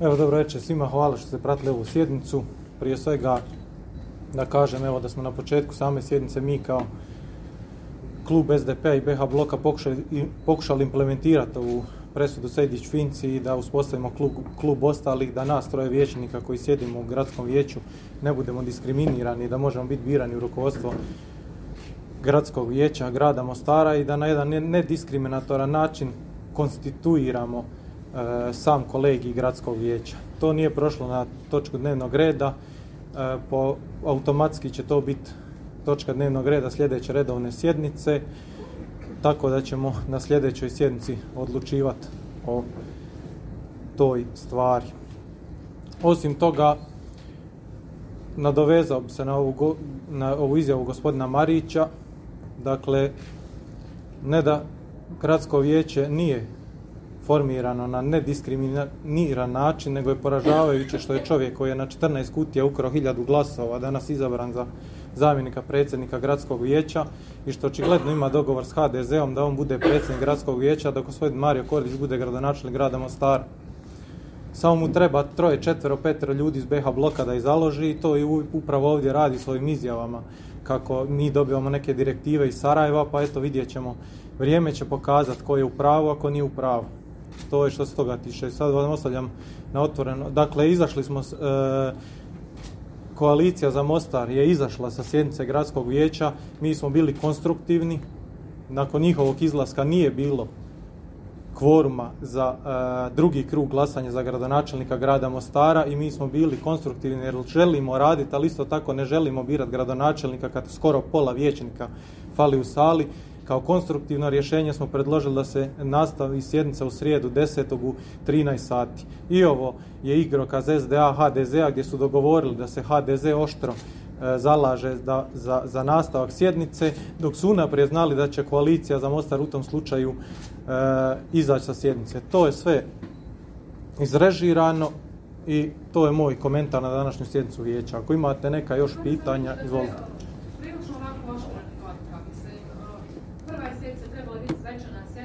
Evo, dobro večer svima, hvala što ste pratili ovu sjednicu. Prije svega da kažem evo da smo na početku same sjednice mi kao klub SDP i BH bloka pokušali, pokušali implementirati ovu presudu Sejdić Finci i da uspostavimo klub, klub ostalih, da nas troje vijećnika koji sjedimo u gradskom vijeću ne budemo diskriminirani da možemo biti birani u rukovodstvo gradskog vijeća grada Mostara i da na jedan nediskriminatoran način konstituiramo sam kolegi gradskog vijeća. To nije prošlo na točku dnevnog reda, e, po, automatski će to biti točka dnevnog reda sljedeće redovne sjednice, tako da ćemo na sljedećoj sjednici odlučivati o toj stvari. Osim toga, nadovezao bi se na ovu, na ovu izjavu gospodina Marića, dakle, ne da gradsko vijeće nije formirano na nediskriminiran način, nego je poražavajuće što je čovjek koji je na 14 kutija ukrao hiljadu glasova danas izabran za zamjenika predsjednika gradskog vijeća i što očigledno ima dogovor s HDZ-om da on bude predsjednik gradskog vijeća, da gospodin Mario Kordić bude gradonačelnik grada Mostar. Samo mu treba troje, četvero, petero ljudi iz BH bloka da ih založi i to i upravo ovdje radi svojim izjavama kako mi dobivamo neke direktive iz Sarajeva, pa eto vidjet ćemo. Vrijeme će pokazati ko je u pravu, ako nije u pravu. To je što se toga tiče. Sad vam ostavljam na otvoreno. Dakle, izašli smo, e, koalicija za Mostar je izašla sa sjednice gradskog vijeća, mi smo bili konstruktivni, nakon njihovog izlaska nije bilo kvoruma za e, drugi krug glasanja za gradonačelnika grada Mostara i mi smo bili konstruktivni jer želimo raditi, ali isto tako ne želimo birati gradonačelnika kad skoro pola vijećnika fali u sali kao konstruktivno rješenje smo predložili da se nastavi sjednica u srijedu 10. u 13 sati. I ovo je igrokaz SDA HDZ-a gdje su dogovorili da se HDZ oštro e, zalaže da, za, za nastavak sjednice, dok su unaprijed znali da će koalicija za Mostar u tom slučaju e, izaći sa sjednice. To je sve izrežirano i to je moj komentar na današnju sjednicu vijeća. Ako imate neka još pitanja, izvolite.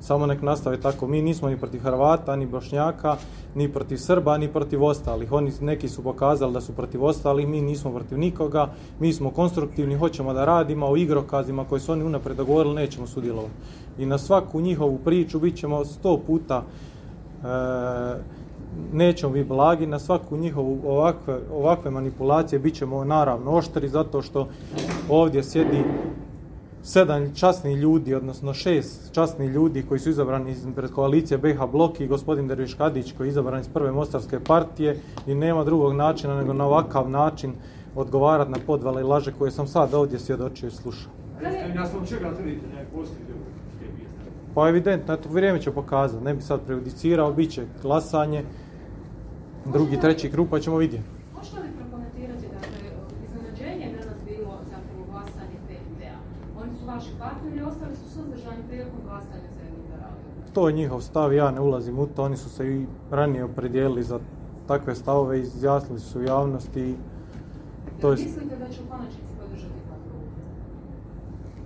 Samo nek nastave tako. Mi nismo ni protiv Hrvata, ni Bošnjaka, ni protiv Srba, ni protiv ostalih. Oni neki su pokazali da su protiv ostalih, mi nismo protiv nikoga. Mi smo konstruktivni, hoćemo da radimo, o igrokazima koji su oni unaprijed dogovorili nećemo sudjelovati. I na svaku njihovu priču bit ćemo sto puta e, nećemo biti blagi, na svaku njihovu ovakve, ovakve manipulacije bit ćemo naravno oštri zato što ovdje sjedi sedam časnih ljudi, odnosno šest časnih ljudi koji su izabrani pred koalicije BH Blok i gospodin Derviš Kadić koji je izabran iz prve Mostarske partije i nema drugog načina nego na ovakav način odgovarati na podvale i laže koje sam sad ovdje svjedočio i slušao. Ja sam čega tvrdite, Pa evidentno, eto, vrijeme će pokazati, ne bi sad prejudicirao, bit će glasanje, drugi, treći krug, pa ćemo vidjeti. Možete li prokomentirati, dakle, iznenađenje je danas bilo zapravo glasanje PND-a? Oni su vaši partneri, ostali su suzdržani prilikom glasanja za. To je njihov stav, ja ne ulazim u to, oni su se i ranije opredijelili za takve stavove, izjasnili su u javnosti. To je... Mislite da će u konačnici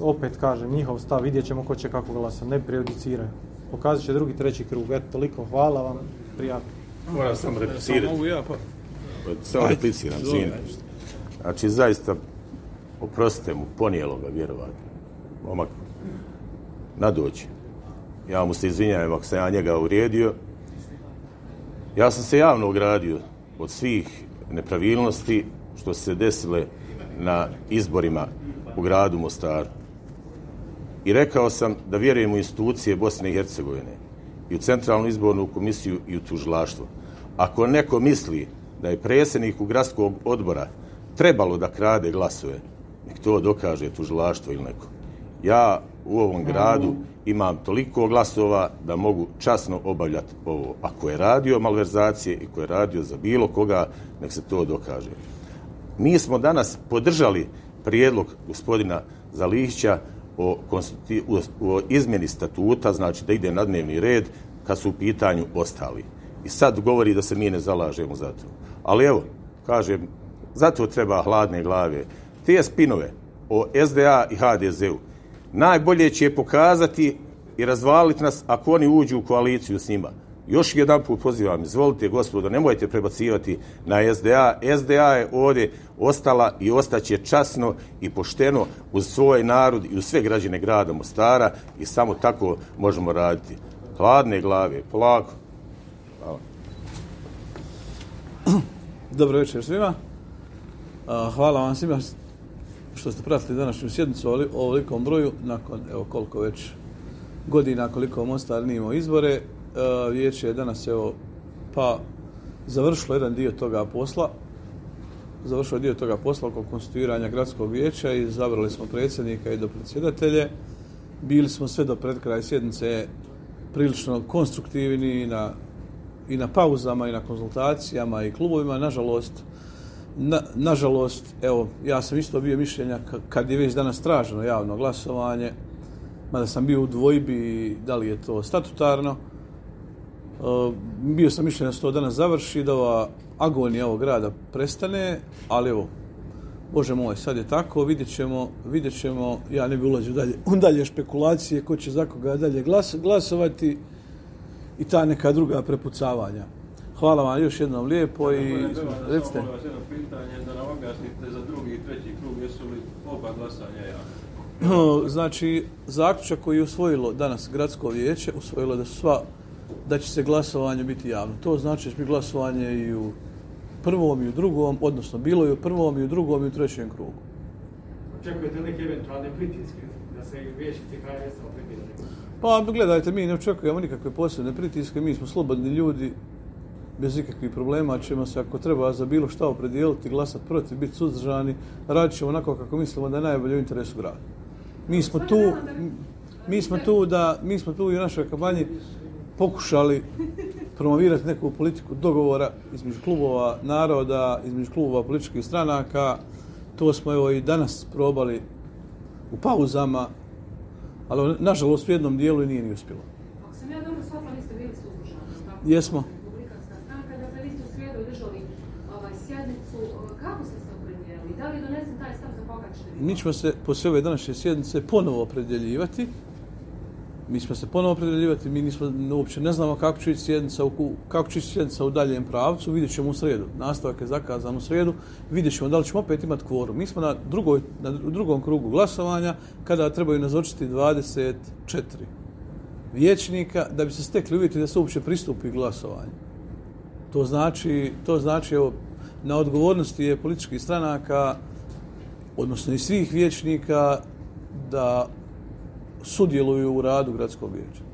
opet kažem, njihov stav, vidjet ćemo ko će kako glasa, ne prejudiciraju. Pokazat će drugi, treći krug. Eto, toliko, hvala vam, prijatno. Moram samo replicirati. Pa, samo repliciram, Znači, zaista, oprostite mu, ponijelo ga, vjerovatno. Momak, nadoći. Ja mu se izvinjavam ako sam ja njega uvrijedio. Ja sam se javno ogradio od svih nepravilnosti što se desile na izborima u gradu Mostaru i rekao sam da vjerujem u institucije Bosne i Hercegovine i u Centralnu izbornu komisiju i u tužilaštvo. Ako neko misli da je predsjedniku gradskog odbora trebalo da krade glasove, nek to dokaže tužilaštvo ili neko. Ja u ovom gradu imam toliko glasova da mogu časno obavljati ovo. Ako je radio malverzacije i ko je radio za bilo koga, nek se to dokaže. Mi smo danas podržali prijedlog gospodina Zalihića o, o izmjeni statuta, znači da ide na dnevni red kad su u pitanju ostali. I sad govori da se mi ne zalažemo za to. Ali evo, kažem, zato treba hladne glave. Te spinove o SDA i HDZ-u najbolje će pokazati i razvaliti nas ako oni uđu u koaliciju s njima. Još jedan put pozivam, izvolite gospodo, nemojte prebacivati na SDA. SDA je ovdje ostala i ostaće časno i pošteno uz svoj narod i uz sve građane grada Mostara i samo tako možemo raditi. Hladne glave, polako. Hvala. Dobro večer svima. Hvala vam svima što ste pratili današnju sjednicu o ovolikom broju, nakon evo koliko već godina koliko Mostar nije imao izbore. E, vijeće je danas evo pa završilo jedan dio toga posla. Završilo dio toga posla oko konstituiranja gradskog vijeća i zavrali smo predsjednika i do predsjedatelje. Bili smo sve do pred kraj sjednice prilično konstruktivni na, i na pauzama i na konzultacijama i klubovima. Nažalost, na, nažalost, evo, ja sam isto bio mišljenja kad je već danas traženo javno glasovanje, mada sam bio u dvojbi da li je to statutarno, uh, bio sam mišljenja da se to danas završi, da ova agonija ovog grada prestane, ali evo, Bože moj, sad je tako, vidjet ćemo, vidjet ćemo ja ne bi ulazio dalje, dalje špekulacije, ko će za koga dalje glas, glasovati i ta neka druga prepucavanja. Hvala vam još jednom lijepo i recite. Samo vas jedno pitanje da nam objasnite za drugi i treći krug, jesu li oba glasanja javne? Znači, zaključak koji je usvojilo danas gradsko vijeće, usvojilo da sva, da će se glasovanje biti javno. To znači da će biti glasovanje i u prvom i u drugom, odnosno bilo i u prvom i u drugom i u trećem krugu. Očekujete neke eventualne pritiske da se vijećnici kraljevstva pripitaju? Pa gledajte, mi ne očekujemo nikakve posebne pritiske, mi smo slobodni ljudi, bez ikakvih problema ćemo se ako treba za bilo šta opredijeliti, glasati protiv, biti suzdržani, radit ćemo onako kako mislimo da je najbolje u interesu grada. Mi smo tu, mi smo tu da, mi smo tu i u našoj kampanji pokušali promovirati neku politiku dogovora između klubova naroda, između klubova političkih stranaka. To smo evo i danas probali u pauzama, ali nažalost u jednom dijelu i nije ni uspjelo. Ako sam ja dobro shvatila, niste bili suzdržani. Jesmo. Mi ćemo se posle ove današnje sjednice ponovo opredjeljivati. Mi ćemo se ponovo opredjeljivati, mi nismo, uopće ne znamo kako će sjednica u, kako će sjednica u daljem pravcu, vidjet ćemo u sredu. Nastavak je zakazan u sredu, vidjet ćemo da li ćemo opet imati kvorum. Mi smo na, drugoj, na drugom krugu glasovanja kada trebaju nazočiti 24 vijećnika da bi se stekli uvjeti da se uopće pristupi glasovanju. To znači, to znači evo, na odgovornosti je političkih stranaka odnosno i svih vječnika, da sudjeluju u radu gradskog vijeća.